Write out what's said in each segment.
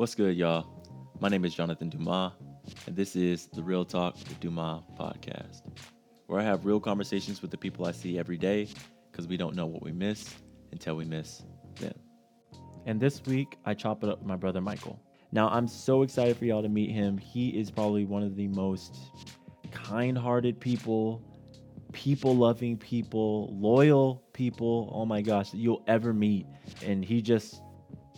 What's good, y'all? My name is Jonathan Dumas, and this is the Real Talk with Dumas podcast, where I have real conversations with the people I see every day because we don't know what we miss until we miss them. And this week, I chop it up with my brother Michael. Now, I'm so excited for y'all to meet him. He is probably one of the most kind hearted people, people loving people, loyal people, oh my gosh, that you'll ever meet. And he just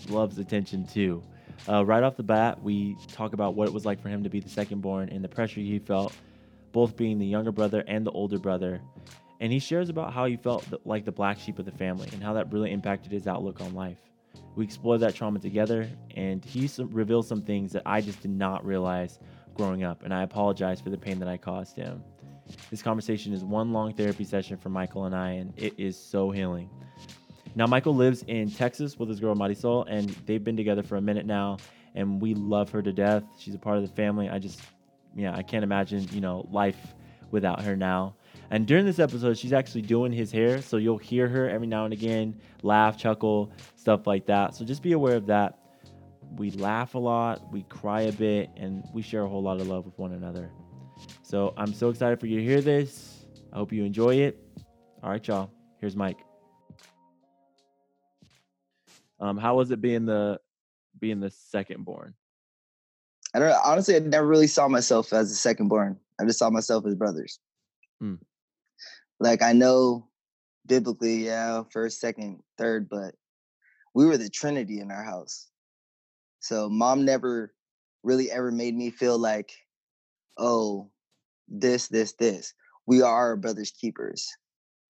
loves attention too. Uh, right off the bat, we talk about what it was like for him to be the second born and the pressure he felt, both being the younger brother and the older brother. And he shares about how he felt like the black sheep of the family and how that really impacted his outlook on life. We explore that trauma together, and he some, reveals some things that I just did not realize growing up, and I apologize for the pain that I caused him. This conversation is one long therapy session for Michael and I, and it is so healing. Now, Michael lives in Texas with his girl Marisol, and they've been together for a minute now, and we love her to death. She's a part of the family. I just, yeah, I can't imagine, you know, life without her now. And during this episode, she's actually doing his hair, so you'll hear her every now and again laugh, chuckle, stuff like that. So just be aware of that. We laugh a lot, we cry a bit, and we share a whole lot of love with one another. So I'm so excited for you to hear this. I hope you enjoy it. All right, y'all. Here's Mike. Um, how was it being the being the second born? I don't know. Honestly, I never really saw myself as the second born. I just saw myself as brothers. Hmm. Like I know biblically, yeah, first, second, third, but we were the Trinity in our house. So mom never really ever made me feel like, oh, this, this, this. We are our brother's keepers,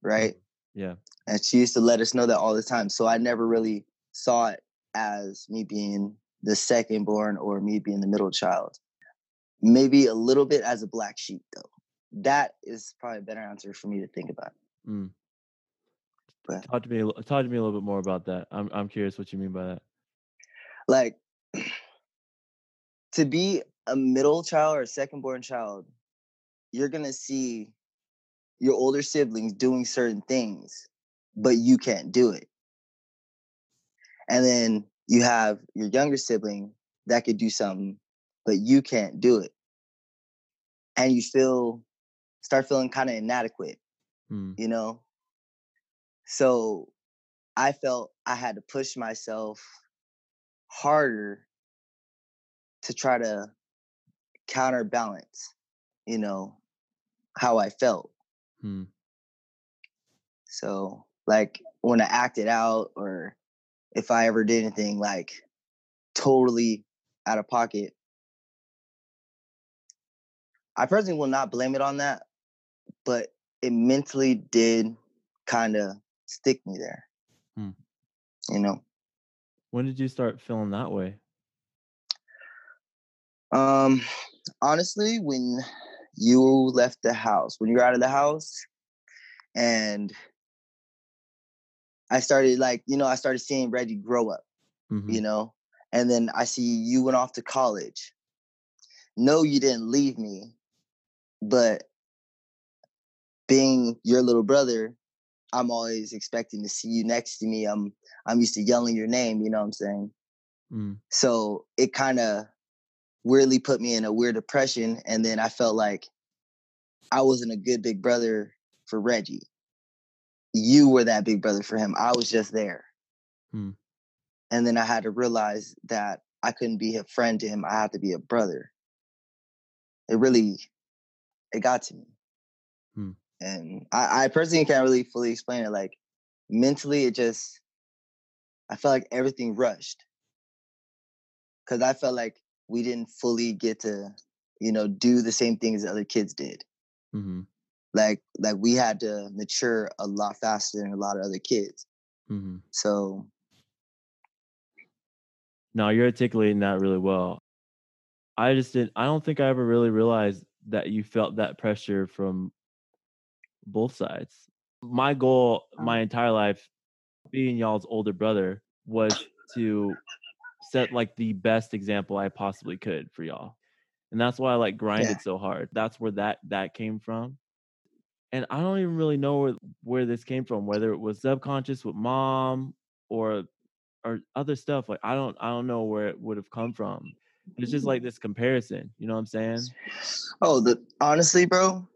right? Yeah. And she used to let us know that all the time. So I never really saw it as me being the second born or me being the middle child. Maybe a little bit as a black sheep, though. That is probably a better answer for me to think about. Mm. But talk to me. Talk to me a little bit more about that. I'm I'm curious what you mean by that. Like to be a middle child or a second born child, you're gonna see your older siblings doing certain things, but you can't do it. And then you have your younger sibling that could do something, but you can't do it. And you feel start feeling kind of inadequate, hmm. you know? So I felt I had to push myself harder to try to counterbalance, you know, how I felt. Hmm. So, like when I acted out or if I ever did anything like totally out of pocket. I personally will not blame it on that, but it mentally did kind of stick me there. Hmm. You know. When did you start feeling that way? Um honestly, when you left the house, when you're out of the house and I started like, you know, I started seeing Reggie grow up, mm-hmm. you know, and then I see you went off to college. No, you didn't leave me, but being your little brother, I'm always expecting to see you next to me. I'm I'm used to yelling your name, you know what I'm saying? Mm. So it kind of weirdly put me in a weird depression. And then I felt like I wasn't a good big brother for Reggie you were that big brother for him. I was just there. Hmm. And then I had to realize that I couldn't be a friend to him. I had to be a brother. It really, it got to me. Hmm. And I, I personally can't really fully explain it. Like mentally, it just, I felt like everything rushed. Cause I felt like we didn't fully get to, you know, do the same things other kids did. Mm-hmm like like we had to mature a lot faster than a lot of other kids mm-hmm. so no you're articulating that really well i just didn't i don't think i ever really realized that you felt that pressure from both sides my goal my uh-huh. entire life being y'all's older brother was to set like the best example i possibly could for y'all and that's why i like grinded yeah. so hard that's where that that came from and I don't even really know where, where this came from, whether it was subconscious with mom or or other stuff. Like I don't I don't know where it would have come from. It's just like mm. this comparison. You know what I'm saying? Oh, the honestly, bro,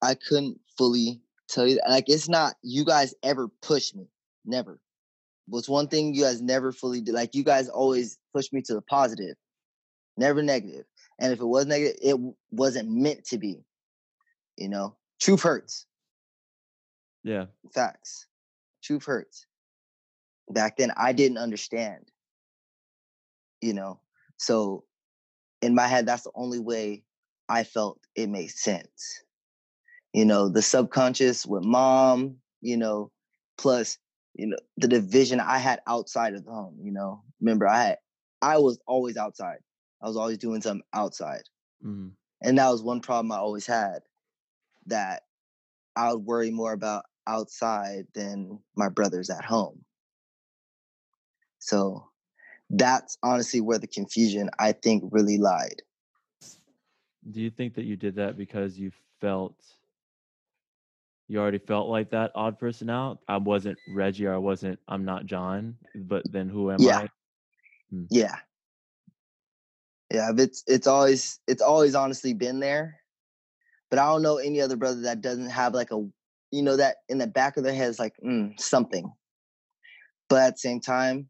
I couldn't fully tell you that. Like it's not you guys ever push me. Never. What's one thing you guys never fully did. Like you guys always push me to the positive, never negative. And if it was negative, it wasn't meant to be. You know, truth hurts. Yeah. Facts. Truth hurts. Back then, I didn't understand. You know, so in my head, that's the only way I felt it made sense. You know, the subconscious with mom, you know, plus, you know, the division I had outside of the home, you know. Remember, I had I was always outside. I was always doing something outside. Mm-hmm. And that was one problem I always had that I would worry more about outside than my brothers at home. So that's honestly where the confusion I think really lied. Do you think that you did that because you felt you already felt like that odd person out? I wasn't Reggie or I wasn't I'm not John, but then who am yeah. I? Hmm. Yeah. Yeah, it's it's always it's always honestly been there. But I don't know any other brother that doesn't have like a you know that in the back of their head is like mm, something. But at the same time,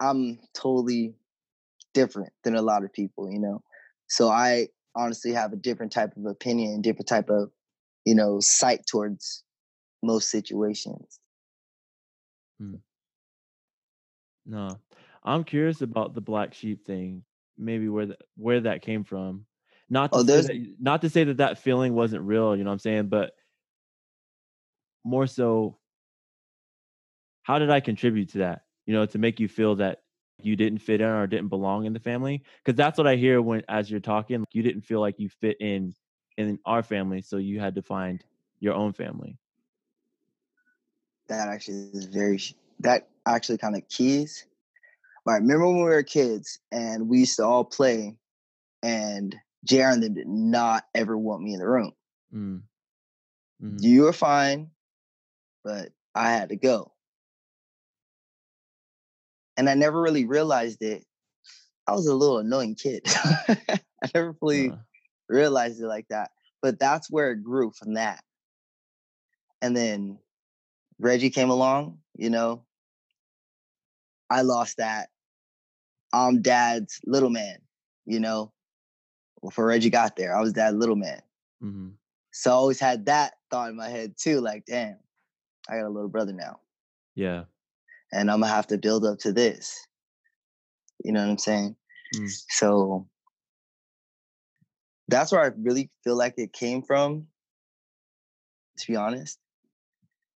I'm totally different than a lot of people, you know. So I honestly have a different type of opinion, different type of, you know, sight towards most situations. Hmm. No, I'm curious about the black sheep thing. Maybe where the, where that came from. Not to oh, say that, not to say that that feeling wasn't real. You know what I'm saying? But more so, how did I contribute to that? you know, to make you feel that you didn't fit in or didn't belong in the family. Because that's what I hear when, as you're talking, you didn't feel like you fit in in our family, so you had to find your own family. That actually is very. That actually kind of keys. But I remember when we were kids and we used to all play, and Jaron them did not ever want me in the room. Mm. Mm-hmm. You were fine, but I had to go and I never really realized it. I was a little annoying kid. I never fully uh. realized it like that. But that's where it grew from that. And then Reggie came along, you know. I lost that. I'm dad's little man, you know. Before Reggie got there, I was that little man. Mm-hmm. So I always had that thought in my head too, like, damn, I got a little brother now. Yeah and I'm gonna have to build up to this. You know what I'm saying? Mm. So that's where I really feel like it came from. To be honest,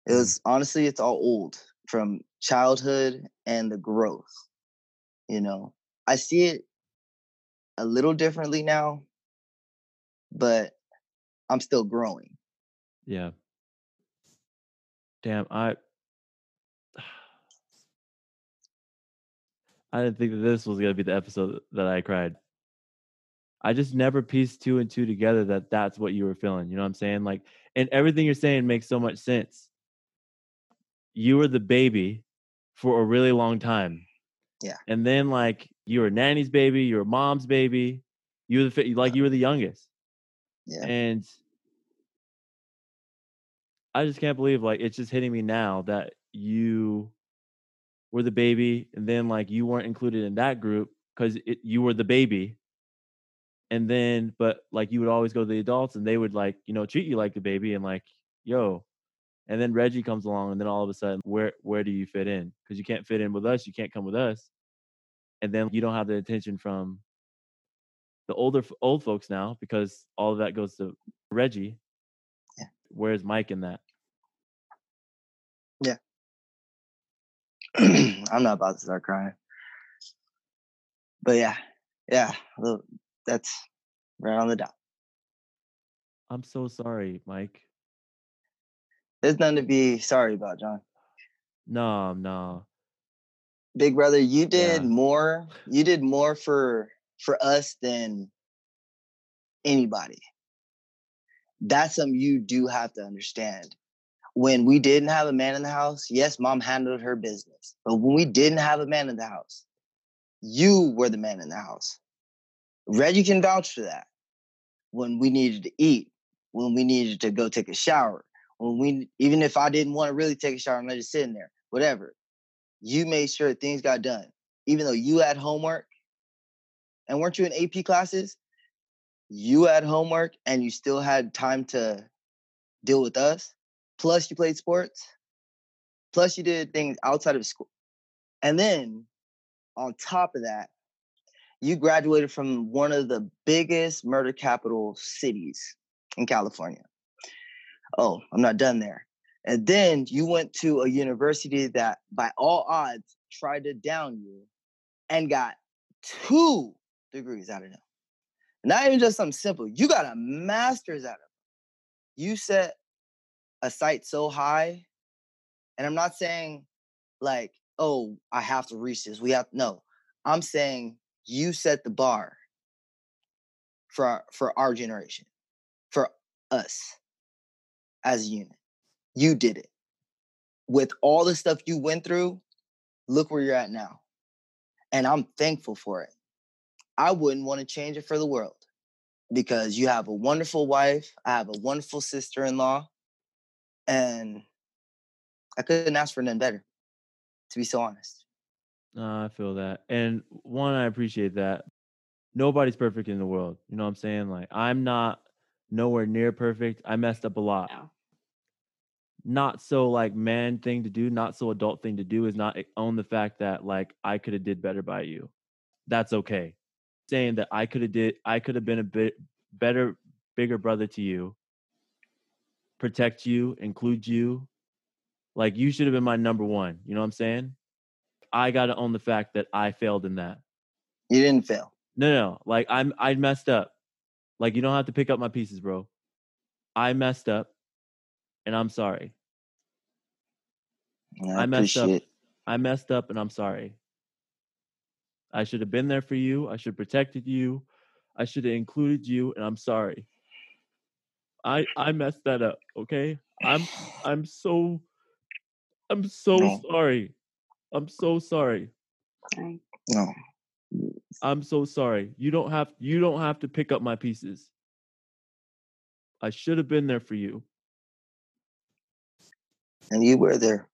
it mm. was honestly it's all old from childhood and the growth. You know, I see it a little differently now, but I'm still growing. Yeah. Damn, I I didn't think that this was gonna be the episode that I cried. I just never pieced two and two together that that's what you were feeling. You know what I'm saying? Like, and everything you're saying makes so much sense. You were the baby for a really long time. Yeah. And then like you were nanny's baby, you were mom's baby. You were the like you were the youngest. Yeah. And I just can't believe like it's just hitting me now that you were the baby, and then like you weren't included in that group because you were the baby. And then, but like you would always go to the adults, and they would like you know treat you like the baby, and like yo. And then Reggie comes along, and then all of a sudden, where where do you fit in? Because you can't fit in with us, you can't come with us, and then you don't have the attention from the older old folks now because all of that goes to Reggie. Yeah. Where's Mike in that? Yeah. I'm not about to start crying. But yeah, yeah, that's right on the dot. I'm so sorry, Mike. There's nothing to be sorry about, John. No, no. Big brother, you did yeah. more. You did more for for us than anybody. That's something you do have to understand. when we didn't have a man in the house, yes, mom handled her business. But when we didn't have a man in the house, you were the man in the house. Reggie can vouch for that. When we needed to eat, when we needed to go take a shower, when we even if I didn't want to really take a shower and let it sit in there, whatever, you made sure things got done. Even though you had homework, and weren't you in AP classes? You had homework and you still had time to deal with us. Plus, you played sports. Plus, you did things outside of school. And then on top of that, you graduated from one of the biggest murder capital cities in California. Oh, I'm not done there. And then you went to a university that, by all odds, tried to down you and got two degrees out of them. Not even just something simple. You got a master's out of them. You set a sight so high, and I'm not saying like, oh, I have to reach this. We have no. I'm saying you set the bar for our, for our generation, for us as a unit. You did it. With all the stuff you went through, look where you're at now. And I'm thankful for it. I wouldn't want to change it for the world because you have a wonderful wife. I have a wonderful sister in law. And I couldn't ask for nothing better, to be so honest. Uh, I feel that. And one, I appreciate that. Nobody's perfect in the world. You know what I'm saying? Like, I'm not nowhere near perfect. I messed up a lot. Yeah. Not so like man thing to do, not so adult thing to do is not eh, own the fact that like I could have did better by you. That's okay. Saying that I could have did I could have been a bit better, bigger brother to you, protect you, include you. Like you should have been my number one. You know what I'm saying? I got to own the fact that I failed in that. You didn't fail. No, no, like I'm I messed up. Like you don't have to pick up my pieces, bro. I messed up, and I'm sorry. I, I messed up. I messed up, and I'm sorry. I should have been there for you. I should have protected you. I should have included you, and I'm sorry. I I messed that up. Okay, I'm I'm so I'm so no. sorry. I'm so sorry. No. I'm so sorry. You don't have you don't have to pick up my pieces. I should have been there for you. And you were there.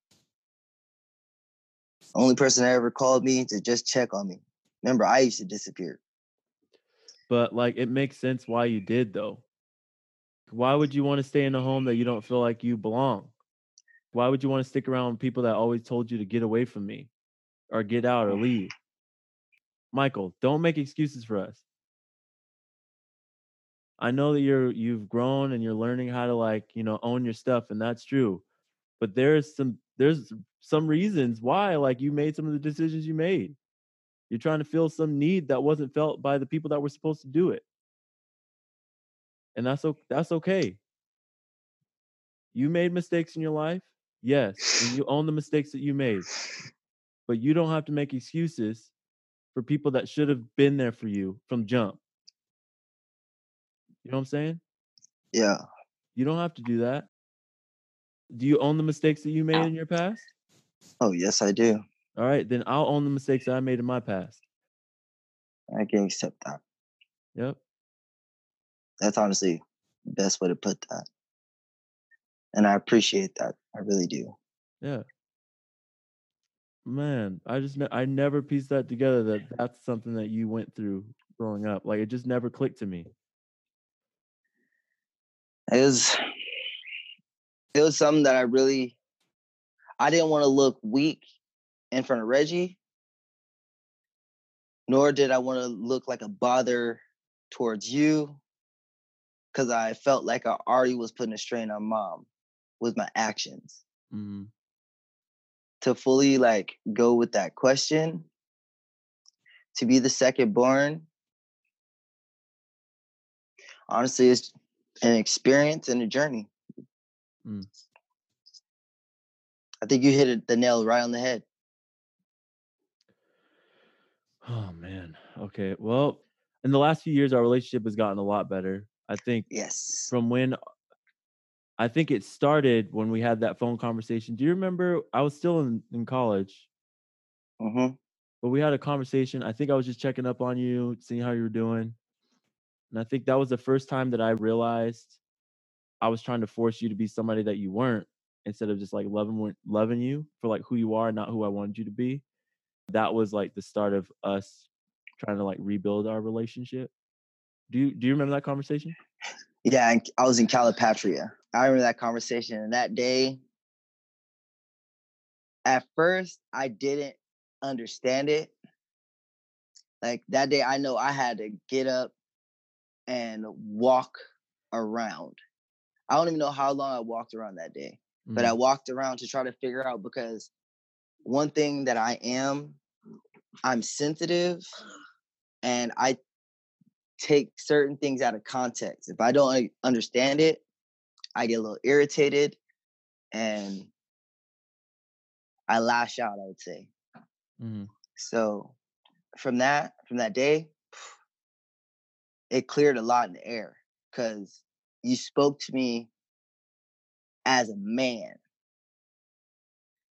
Only person that ever called me to just check on me. Remember, I used to disappear. But like it makes sense why you did though. Why would you want to stay in a home that you don't feel like you belong? Why would you want to stick around people that always told you to get away from me or get out or leave? Michael, don't make excuses for us. I know that you're you've grown and you're learning how to like, you know, own your stuff and that's true. But there's some there's some reasons why like you made some of the decisions you made. You're trying to fill some need that wasn't felt by the people that were supposed to do it. And that's that's okay. You made mistakes in your life. Yes, and you own the mistakes that you made. But you don't have to make excuses for people that should have been there for you from jump. You know what I'm saying? Yeah. You don't have to do that. Do you own the mistakes that you made in your past? Oh, yes, I do. All right, then I'll own the mistakes that I made in my past. I can accept that. Yep. That's honestly the best way to put that. And I appreciate that. I really do. Yeah. Man, I just ne- I never pieced that together that that's something that you went through growing up. Like it just never clicked to me. It was it was something that I really I didn't want to look weak in front of Reggie, nor did I want to look like a bother towards you because I felt like I already was putting a strain on mom with my actions. Mm-hmm. To fully like go with that question, to be the second born, honestly, it's an experience and a journey. Mm. I think you hit it, the nail right on the head. Oh man. Okay. Well, in the last few years, our relationship has gotten a lot better. I think. Yes. From when I think it started when we had that phone conversation. Do you remember? I was still in, in college. Mm-hmm. But we had a conversation. I think I was just checking up on you, seeing how you were doing. And I think that was the first time that I realized I was trying to force you to be somebody that you weren't instead of just like loving loving you for like who you are, not who I wanted you to be. That was like the start of us trying to like rebuild our relationship. Do you do you remember that conversation? Yeah, I was in Calipatria. I remember that conversation and that day. At first, I didn't understand it. Like that day, I know I had to get up and walk around. I don't even know how long I walked around that day, mm. but I mm. walked around to try to figure out because one thing that I am, I'm sensitive and I take certain things out of context. If I don't understand it, I get a little irritated and I lash out, I would say. Mm-hmm. So from that, from that day, it cleared a lot in the air because you spoke to me as a man.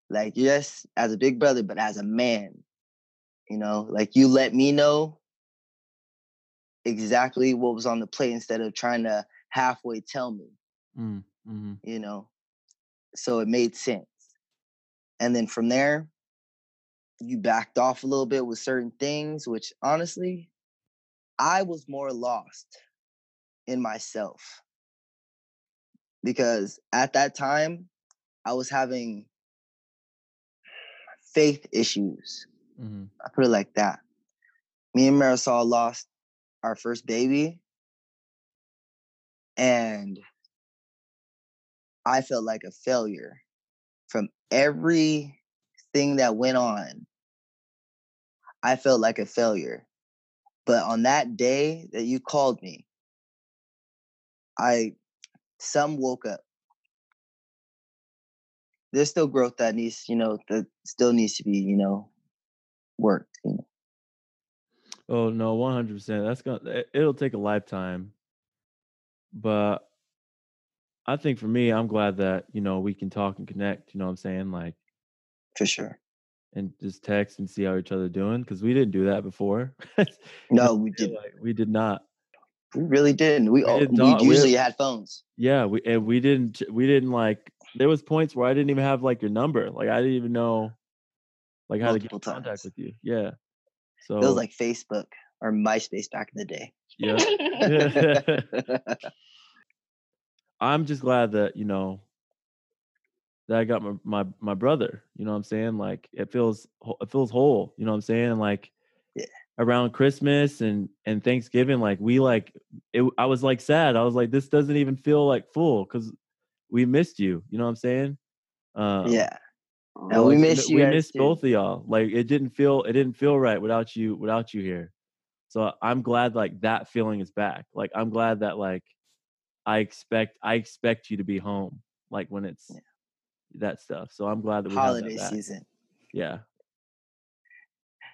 Like, yes, as a big brother, but as a man. You know, like you let me know exactly what was on the plate instead of trying to halfway tell me. Mm, mm-hmm. You know, so it made sense. And then from there, you backed off a little bit with certain things, which honestly, I was more lost in myself. Because at that time, I was having faith issues. Mm-hmm. I put it like that. Me and Marisol lost our first baby. And I felt like a failure from everything that went on I felt like a failure. But on that day that you called me, I some woke up. There's still growth that needs, you know, that still needs to be, you know, worked. You know. Oh no, one hundred percent. That's gonna. It'll take a lifetime, but I think for me, I'm glad that you know we can talk and connect. You know what I'm saying? Like, for sure and just text and see how each other doing because we didn't do that before. no, we did. Like, we did not. We really didn't. We, we, didn't we usually we had, phones. Yeah, we and we didn't. We didn't like. There was points where I didn't even have like your number. Like I didn't even know, like how Multiple to get in contact with you. Yeah. So it was like Facebook or MySpace back in the day. Yeah. I'm just glad that you know that I got my, my my brother. You know what I'm saying? Like it feels it feels whole. You know what I'm saying? Like. Around Christmas and and Thanksgiving, like we like it. I was like sad. I was like, this doesn't even feel like full because we missed you. You know what I'm saying? Um, yeah. And we missed you. We missed too. both of y'all. Like it didn't feel it didn't feel right without you without you here. So I'm glad like that feeling is back. Like I'm glad that like I expect I expect you to be home. Like when it's yeah that stuff. So I'm glad that we holiday season. Yeah.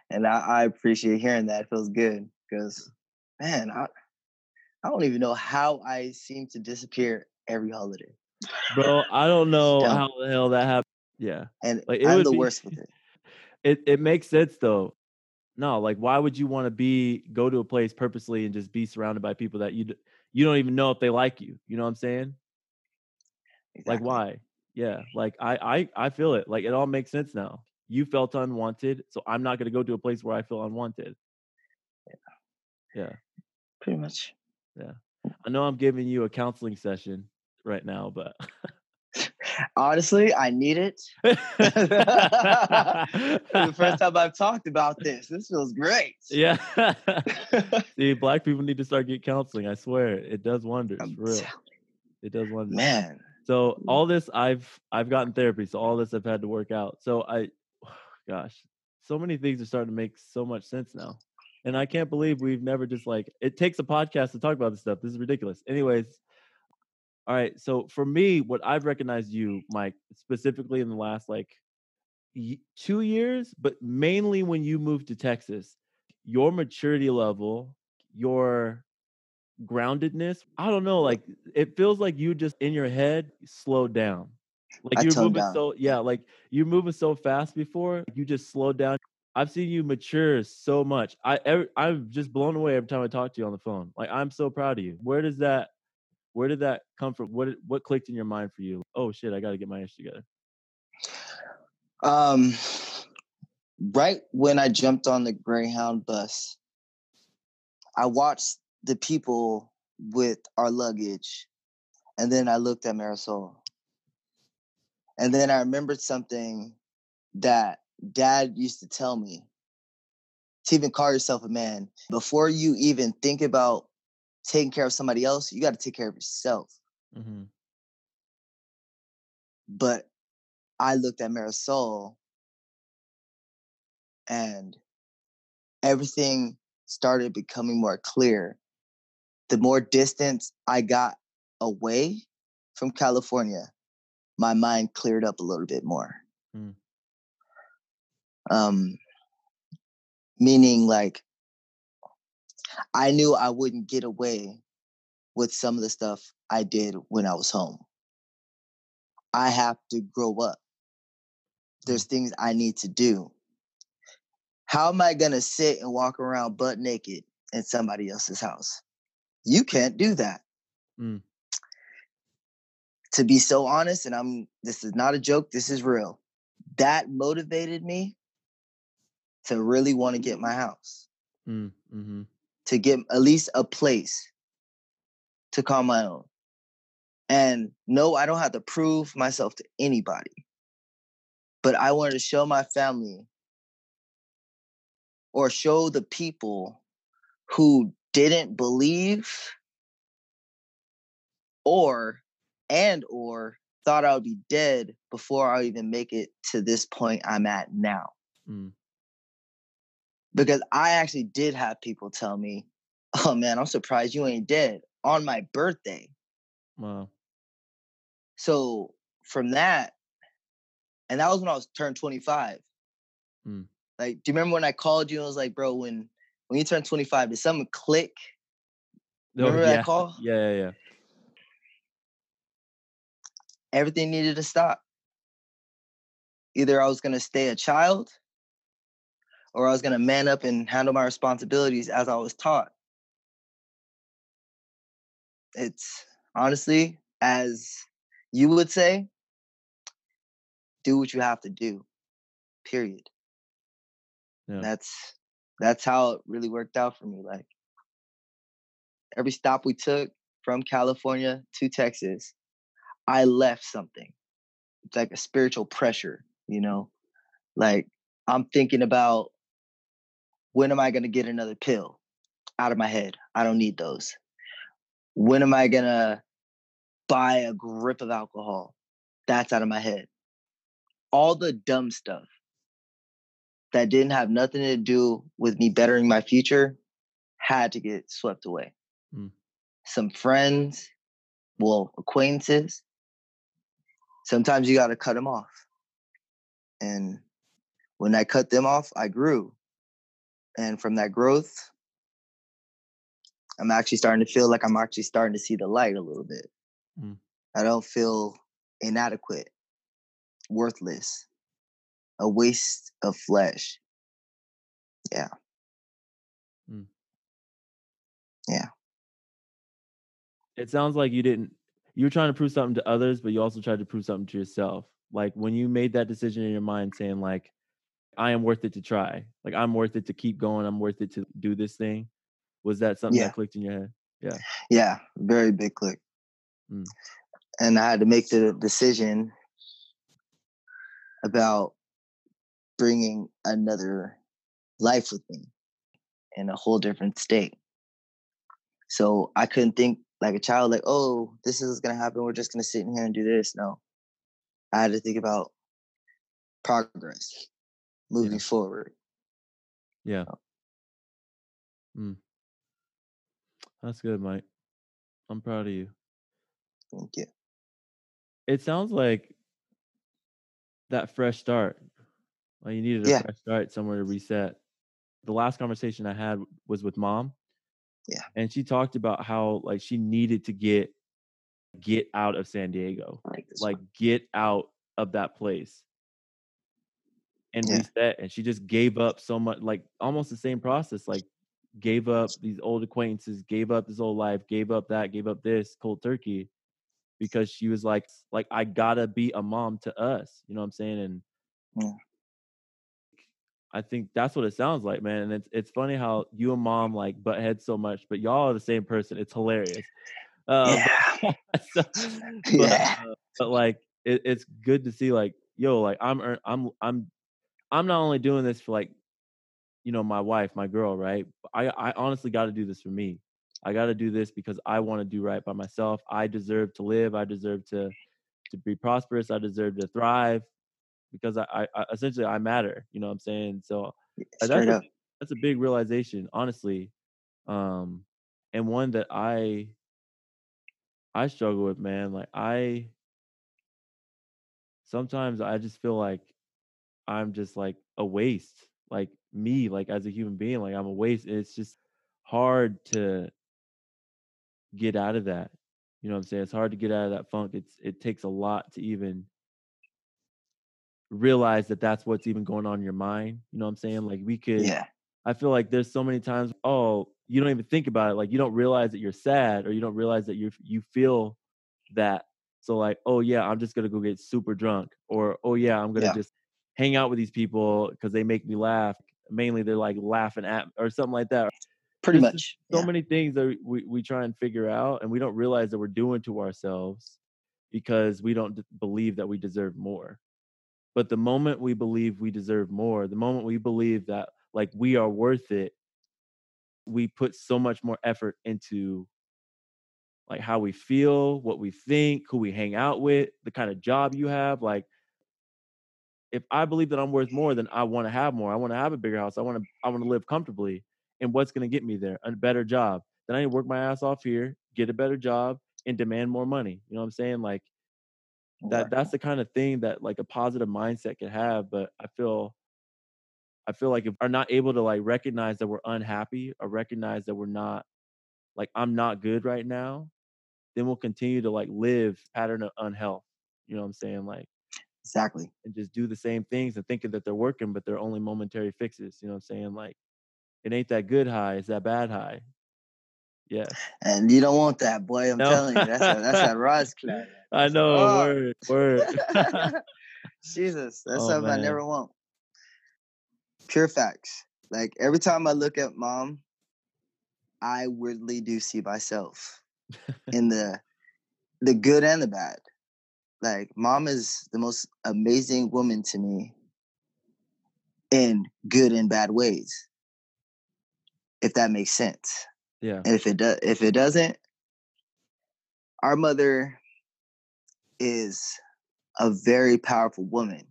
And I, I appreciate hearing that. It feels good because, man, I I don't even know how I seem to disappear every holiday. Bro, I don't know how the hell that happened. Yeah, and like, I'm the be, worst with it. It it makes sense though. No, like why would you want to be go to a place purposely and just be surrounded by people that you you don't even know if they like you? You know what I'm saying? Exactly. Like why? yeah like I, I i feel it like it all makes sense now you felt unwanted so i'm not going to go to a place where i feel unwanted. Yeah. Yeah. Pretty much. Yeah. I know i'm giving you a counseling session right now but honestly i need it. The first time i've talked about this. This feels great. Yeah. See black people need to start get counseling i swear. It does wonders I'm real. it does wonders. Man. So mm. all this I've I've gotten therapy, so all this I've had to work out. So I gosh, so many things are starting to make so much sense now. And I can't believe we've never just like it takes a podcast to talk about this stuff. This is ridiculous. Anyways, all right. So for me, what I've recognized you, Mike, specifically in the last like two years, but mainly when you moved to Texas, your maturity level, your groundedness. I don't know, like it feels like you just in your head slowed down. Like you're moving down. so yeah, like you're moving so fast before, you just slowed down. I've seen you mature so much. I every, I'm just blown away every time I talk to you on the phone. Like I'm so proud of you. Where does that where did that come from? What what clicked in your mind for you? Oh shit, I got to get my ish together. Um right when I jumped on the Greyhound bus, I watched the people with our luggage and then I looked at Marisol. And then I remembered something that dad used to tell me to even call yourself a man, before you even think about taking care of somebody else, you got to take care of yourself. Mm-hmm. But I looked at Marisol and everything started becoming more clear. The more distance I got away from California, my mind cleared up a little bit more. Mm um meaning like i knew i wouldn't get away with some of the stuff i did when i was home i have to grow up there's mm. things i need to do how am i going to sit and walk around butt naked in somebody else's house you can't do that mm. To be so honest and i'm this is not a joke this is real that motivated me to really want to get my house, mm, mm-hmm. to get at least a place to call my own. And no, I don't have to prove myself to anybody, but I wanted to show my family or show the people who didn't believe or and or thought I would be dead before I even make it to this point I'm at now. Mm because I actually did have people tell me, "Oh man, I'm surprised you ain't dead on my birthday." Wow. So from that, and that was when I was turned 25. Mm. Like, do you remember when I called you and I was like, "Bro, when when you turn 25, did something click?" Oh, remember yeah. that call? Yeah, yeah, yeah. Everything needed to stop. Either I was gonna stay a child or I was going to man up and handle my responsibilities as I was taught. It's honestly, as you would say, do what you have to do. Period. Yeah. That's that's how it really worked out for me. Like every stop we took from California to Texas, I left something. It's like a spiritual pressure, you know? Like I'm thinking about when am I going to get another pill out of my head? I don't need those. When am I going to buy a grip of alcohol? That's out of my head. All the dumb stuff that didn't have nothing to do with me bettering my future had to get swept away. Mm. Some friends, well, acquaintances, sometimes you got to cut them off. And when I cut them off, I grew and from that growth i'm actually starting to feel like i'm actually starting to see the light a little bit mm. i don't feel inadequate worthless a waste of flesh yeah mm. yeah it sounds like you didn't you were trying to prove something to others but you also tried to prove something to yourself like when you made that decision in your mind saying like I am worth it to try. Like I'm worth it to keep going. I'm worth it to do this thing. Was that something yeah. that clicked in your head? Yeah. Yeah, very big click. Mm. And I had to make the decision about bringing another life with me in a whole different state. So I couldn't think like a child, like, oh, this is gonna happen. We're just gonna sit in here and do this. No. I had to think about progress moving yeah. forward. Yeah. Mm. That's good, Mike. I'm proud of you. Thank you. It sounds like that fresh start. Like you needed a yeah. fresh start, somewhere to reset. The last conversation I had was with mom, Yeah. And she talked about how like she needed to get get out of San Diego. Like, like get out of that place and yeah. reset. And she just gave up so much, like almost the same process, like gave up these old acquaintances, gave up this old life, gave up that, gave up this cold turkey because she was like, like I gotta be a mom to us. You know what I'm saying? And yeah. I think that's what it sounds like, man. And it's it's funny how you and mom like butt heads so much, but y'all are the same person. It's hilarious. Uh, yeah. But, so, but, yeah. Uh, but like it, it's good to see like yo like I'm I'm I'm I'm not only doing this for like you know my wife, my girl, right? I I honestly got to do this for me. I got to do this because I want to do right by myself. I deserve to live. I deserve to to be prosperous. I deserve to thrive because I, I essentially I matter. You know what I'm saying? So uh, that's a, that's a big realization, honestly, um, and one that I I struggle with, man. Like I sometimes I just feel like I'm just like a waste. Like me, like as a human being, like I'm a waste. It's just hard to get out of that. You know what I'm saying? It's hard to get out of that funk. It's it takes a lot to even realize that that's what's even going on in your mind. You know what I'm saying? Like we could Yeah. I feel like there's so many times, oh, you don't even think about it. Like you don't realize that you're sad or you don't realize that you you feel that. So like, oh yeah, I'm just gonna go get super drunk, or oh yeah, I'm gonna Yeah. just hang out with these people because they make me laugh. Mainly, they're like laughing at or something like that. Pretty There's much. so yeah. many things that we we try and figure out, and we don't realize that we're doing to ourselves because we don't d- believe that we deserve more. But the moment we believe we deserve more, the moment we believe that like we are worth it, we put so much more effort into like how we feel, what we think, who we hang out with, the kind of job you have. Like, if I believe that I'm worth more, then I want to have more. I want to have a bigger house. I want to I want to live comfortably. And what's going to get me there? A better job. Then I need to work my ass off here, get a better job, and demand more money. You know what I'm saying? Like that that's the kind of thing that like a positive mindset can have. But I feel I feel like if are not able to like recognize that we're unhappy or recognize that we're not like I'm not good right now, then we'll continue to like live pattern of unhealth. You know what I'm saying? Like Exactly. and just do the same things and thinking that they're working, but they're only momentary fixes. You know what I'm saying? Like it ain't that good high, it's that bad high. Yes. And you don't want that, boy. I'm No. telling you. That's a that's a Ross clap. I know, Oh. word, word. Jesus, that's Oh, something I never want. Pure facts. Like every time I look at mom, I weirdly do see myself in the the good and the bad. Like mom is the most amazing woman to me in good and bad ways. If that makes sense. Yeah. And if it does if it doesn't, our mother is a very powerful woman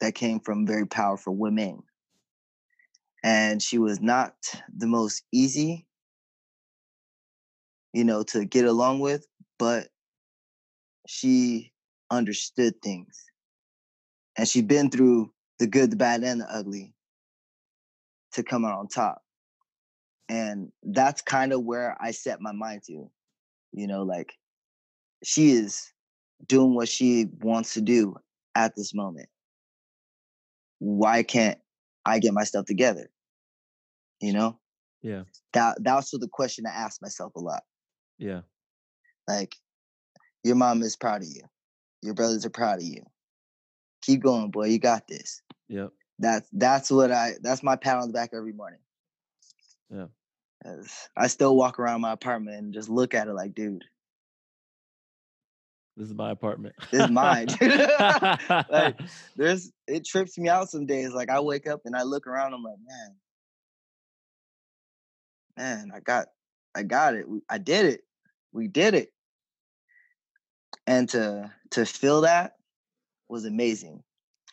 that came from very powerful women. And she was not the most easy, you know, to get along with, but she understood things. And she'd been through the good, the bad, and the ugly to come out on top. And that's kind of where I set my mind to. You know, like she is doing what she wants to do at this moment. Why can't I get my stuff together? You know, Yeah. that that's the question I ask myself a lot. Yeah. Like, your mom is proud of you. Your brothers are proud of you. Keep going, boy. You got this. Yep. That's that's what I that's my pat on the back every morning. Yeah. I still walk around my apartment and just look at it like, dude, This is my apartment. This is mine. Like, there's it trips me out some days. Like I wake up and I look around, I'm like, man, man, I got I got it. I did it. We did it. And to to feel that was amazing.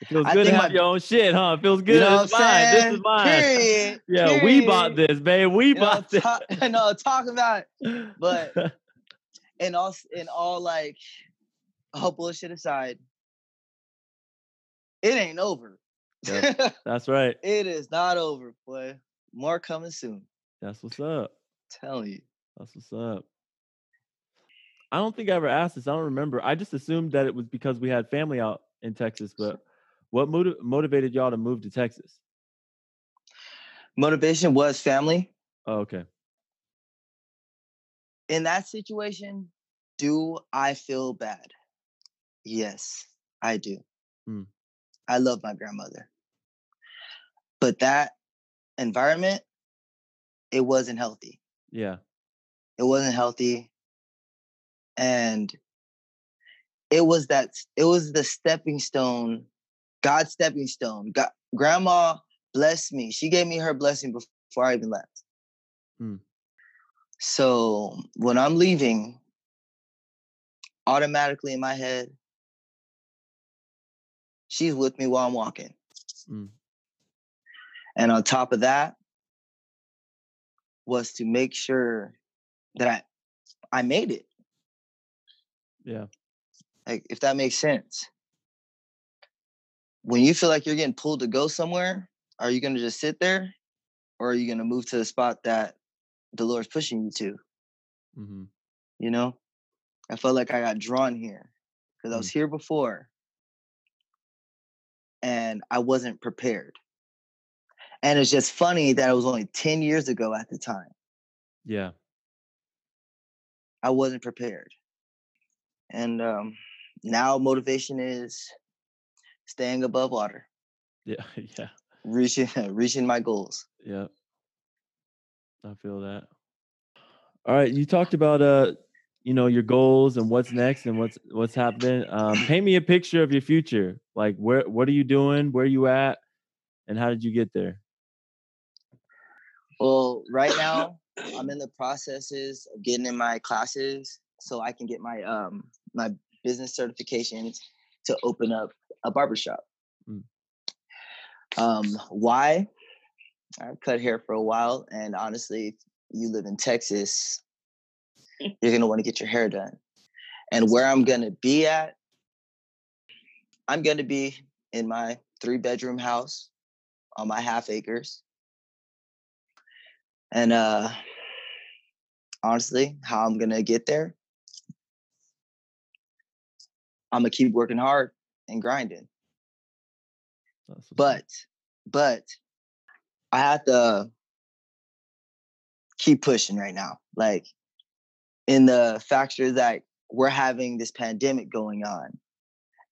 It feels I good to have my- your own shit, huh? It feels good. You know it's what I'm mine. This is mine. Period. Yeah, we bought this, babe. We You know, bought this. talk, no, talk about it. but- And all and all like all bullshit aside, it ain't over. That's right. it is not over, boy. More coming soon. That's what's up. Tell you. That's what's up. I don't think I ever asked this. I don't remember. I just assumed that it was because we had family out in Texas. But what motiv- motivated y'all to move to Texas? Motivation was family. Oh, okay. In that situation, do I feel bad? Yes, I do. Mm. I love my grandmother. But that environment, it wasn't healthy. Yeah. It wasn't healthy. And it was that it was the stepping stone, God's stepping stone. God, grandma blessed me. She gave me her blessing before I even left. Mm. So when I'm leaving, automatically in my head, she's with me while I'm walking. Mm. And on top of that, was to make sure that I I made it. Yeah. Like if that makes sense. When you feel like you're getting pulled to go somewhere, are you gonna just sit there? Or are you gonna move to the spot that the Lord's pushing you to? Mm-hmm. You know? I felt like I got drawn here because I was mm. here before and I wasn't prepared. And it's just funny that it was only 10 years ago at the time. Yeah. I wasn't prepared. And um, now motivation is staying above water. Yeah, yeah. Reaching reaching my goals. Yeah. I feel that. All right, you talked about uh you know your goals and what's next and what's what's happening um, paint me a picture of your future like where what are you doing where are you at and how did you get there well right now i'm in the processes of getting in my classes so i can get my um my business certifications to open up a barbershop mm. um why i've cut hair for a while and honestly you live in texas you're going to want to get your hair done. And where I'm going to be at, I'm going to be in my three bedroom house on my half acres. And uh honestly, how I'm going to get there, I'm going to keep working hard and grinding. But but I have to keep pushing right now. Like in the factor that we're having this pandemic going on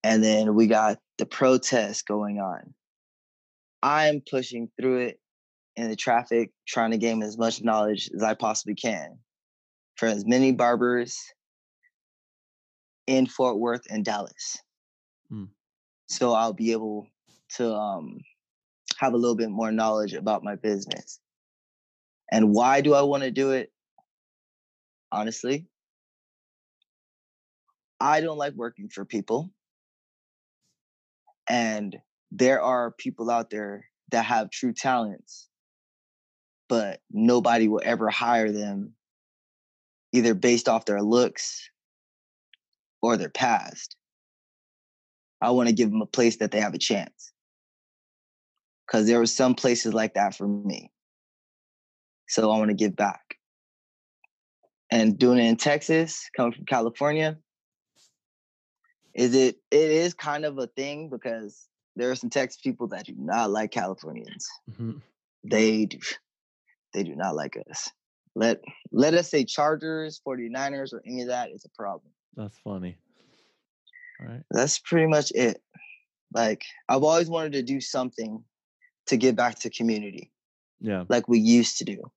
and then we got the protests going on i'm pushing through it in the traffic trying to gain as much knowledge as i possibly can for as many barbers in fort worth and dallas. So i'll be able to um, have a little bit more knowledge about my business and why do i want to do it honestly. I don't like working for people. And there are people out there that have true talents, but nobody will ever hire them either based off their looks or their past. I want to give them a place that they have a chance. Because there were some places like that for me. So I want to give back and doing it in Texas, coming from California, is it it is kind of a thing because there are some Texas people that do not like Californians. Mm-hmm. They do they do not like us. Let let us say Chargers, 49ers, or any of that is a problem. That's funny. Right. That's pretty much it. Like I've always wanted to do something to give back to community. Yeah. Like we used to do.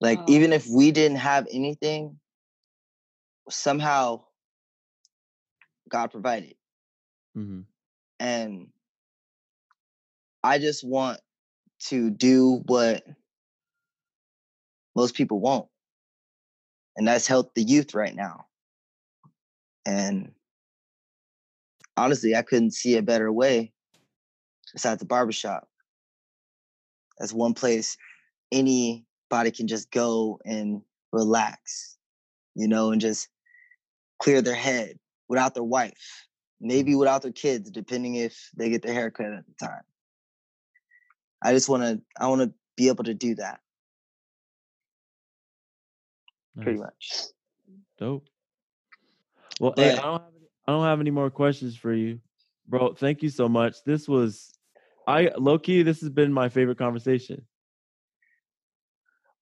Like oh. even if we didn't have anything, somehow God provided. Mm-hmm. And I just want to do what most people won't. And that's help the youth right now. And honestly, I couldn't see a better way besides the barbershop. That's one place anybody can just go and relax, you know, and just clear their head without their wife, maybe without their kids, depending if they get their haircut at the time. I just want to, I want to be able to do that. nice. pretty much. Dope. Well, hey, I don't have I don't have any more questions for you, bro. Thank you so much. This was, I low key. This has been my favorite conversation.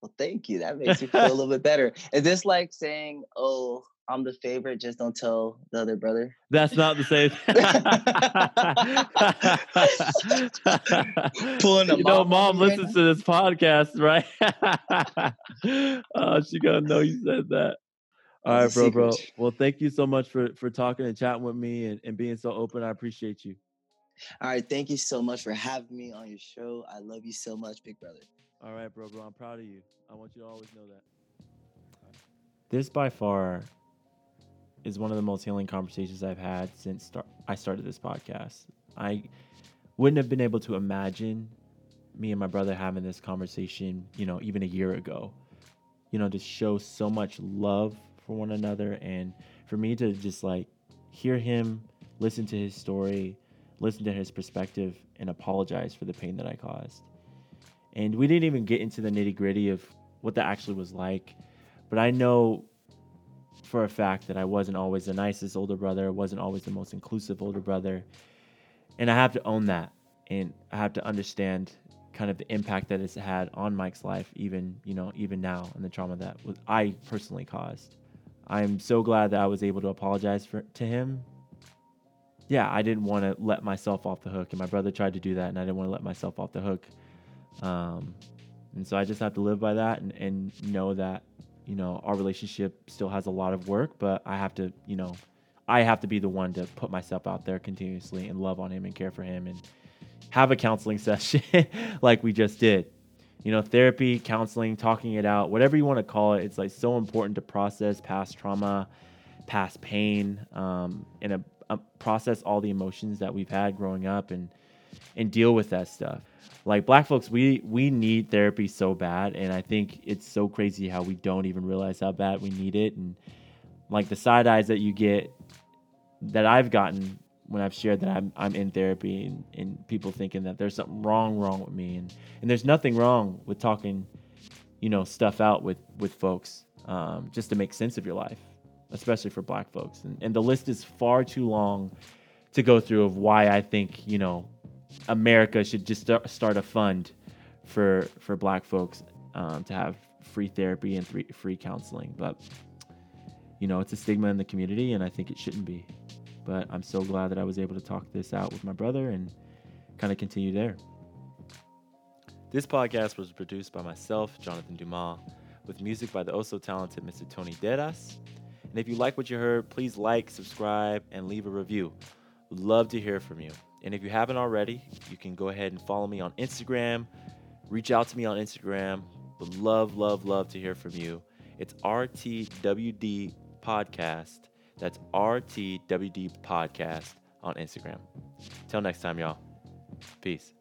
Well, thank you. That makes me feel a little bit better. Is this like saying, "Oh, I'm the favorite. Just don't tell the other brother. That's not the same. Pulling a you know, mom listens right to this podcast, right? oh, she gonna know you said that. All right, bro, bro. Well, thank you so much for for talking and chatting with me and, and being so open. I appreciate you. All right, thank you so much for having me on your show. I love you so much, big brother. All right, bro, bro. I'm proud of you. I want you to always know that. This by far is one of the most healing conversations I've had since start, I started this podcast. I wouldn't have been able to imagine me and my brother having this conversation, you know, even a year ago. You know, to show so much love for one another and for me to just like hear him, listen to his story, listen to his perspective, and apologize for the pain that I caused. And we didn't even get into the nitty gritty of what that actually was like. But I know for a fact that I wasn't always the nicest older brother, wasn't always the most inclusive older brother. And I have to own that. And I have to understand kind of the impact that it's had on Mike's life, even, you know, even now and the trauma that I personally caused. I'm so glad that I was able to apologize for, to him. Yeah, I didn't want to let myself off the hook. And my brother tried to do that, and I didn't want to let myself off the hook. Um, and so I just have to live by that and, and know that you know, our relationship still has a lot of work, but I have to, you know, I have to be the one to put myself out there continuously and love on him and care for him and have a counseling session like we just did. You know, therapy, counseling, talking it out, whatever you want to call it, it's like so important to process past trauma, past pain, um, and a, a process all the emotions that we've had growing up and and deal with that stuff. Like black folks we we need therapy so bad and i think it's so crazy how we don't even realize how bad we need it and like the side eyes that you get that i've gotten when i've shared that i'm, I'm in therapy and, and people thinking that there's something wrong wrong with me and and there's nothing wrong with talking you know stuff out with with folks um, just to make sense of your life especially for black folks and, and the list is far too long to go through of why i think you know America should just start, start a fund for for Black folks um, to have free therapy and free free counseling. But you know, it's a stigma in the community, and I think it shouldn't be. But I'm so glad that I was able to talk this out with my brother and kind of continue there. This podcast was produced by myself, Jonathan Dumas, with music by the oh also talented Mr. Tony Deras. And if you like what you heard, please like, subscribe, and leave a review. Love to hear from you. And if you haven't already, you can go ahead and follow me on Instagram. Reach out to me on Instagram. Would love, love, love to hear from you. It's RTWD Podcast. That's RTWD Podcast on Instagram. Till next time, y'all. Peace.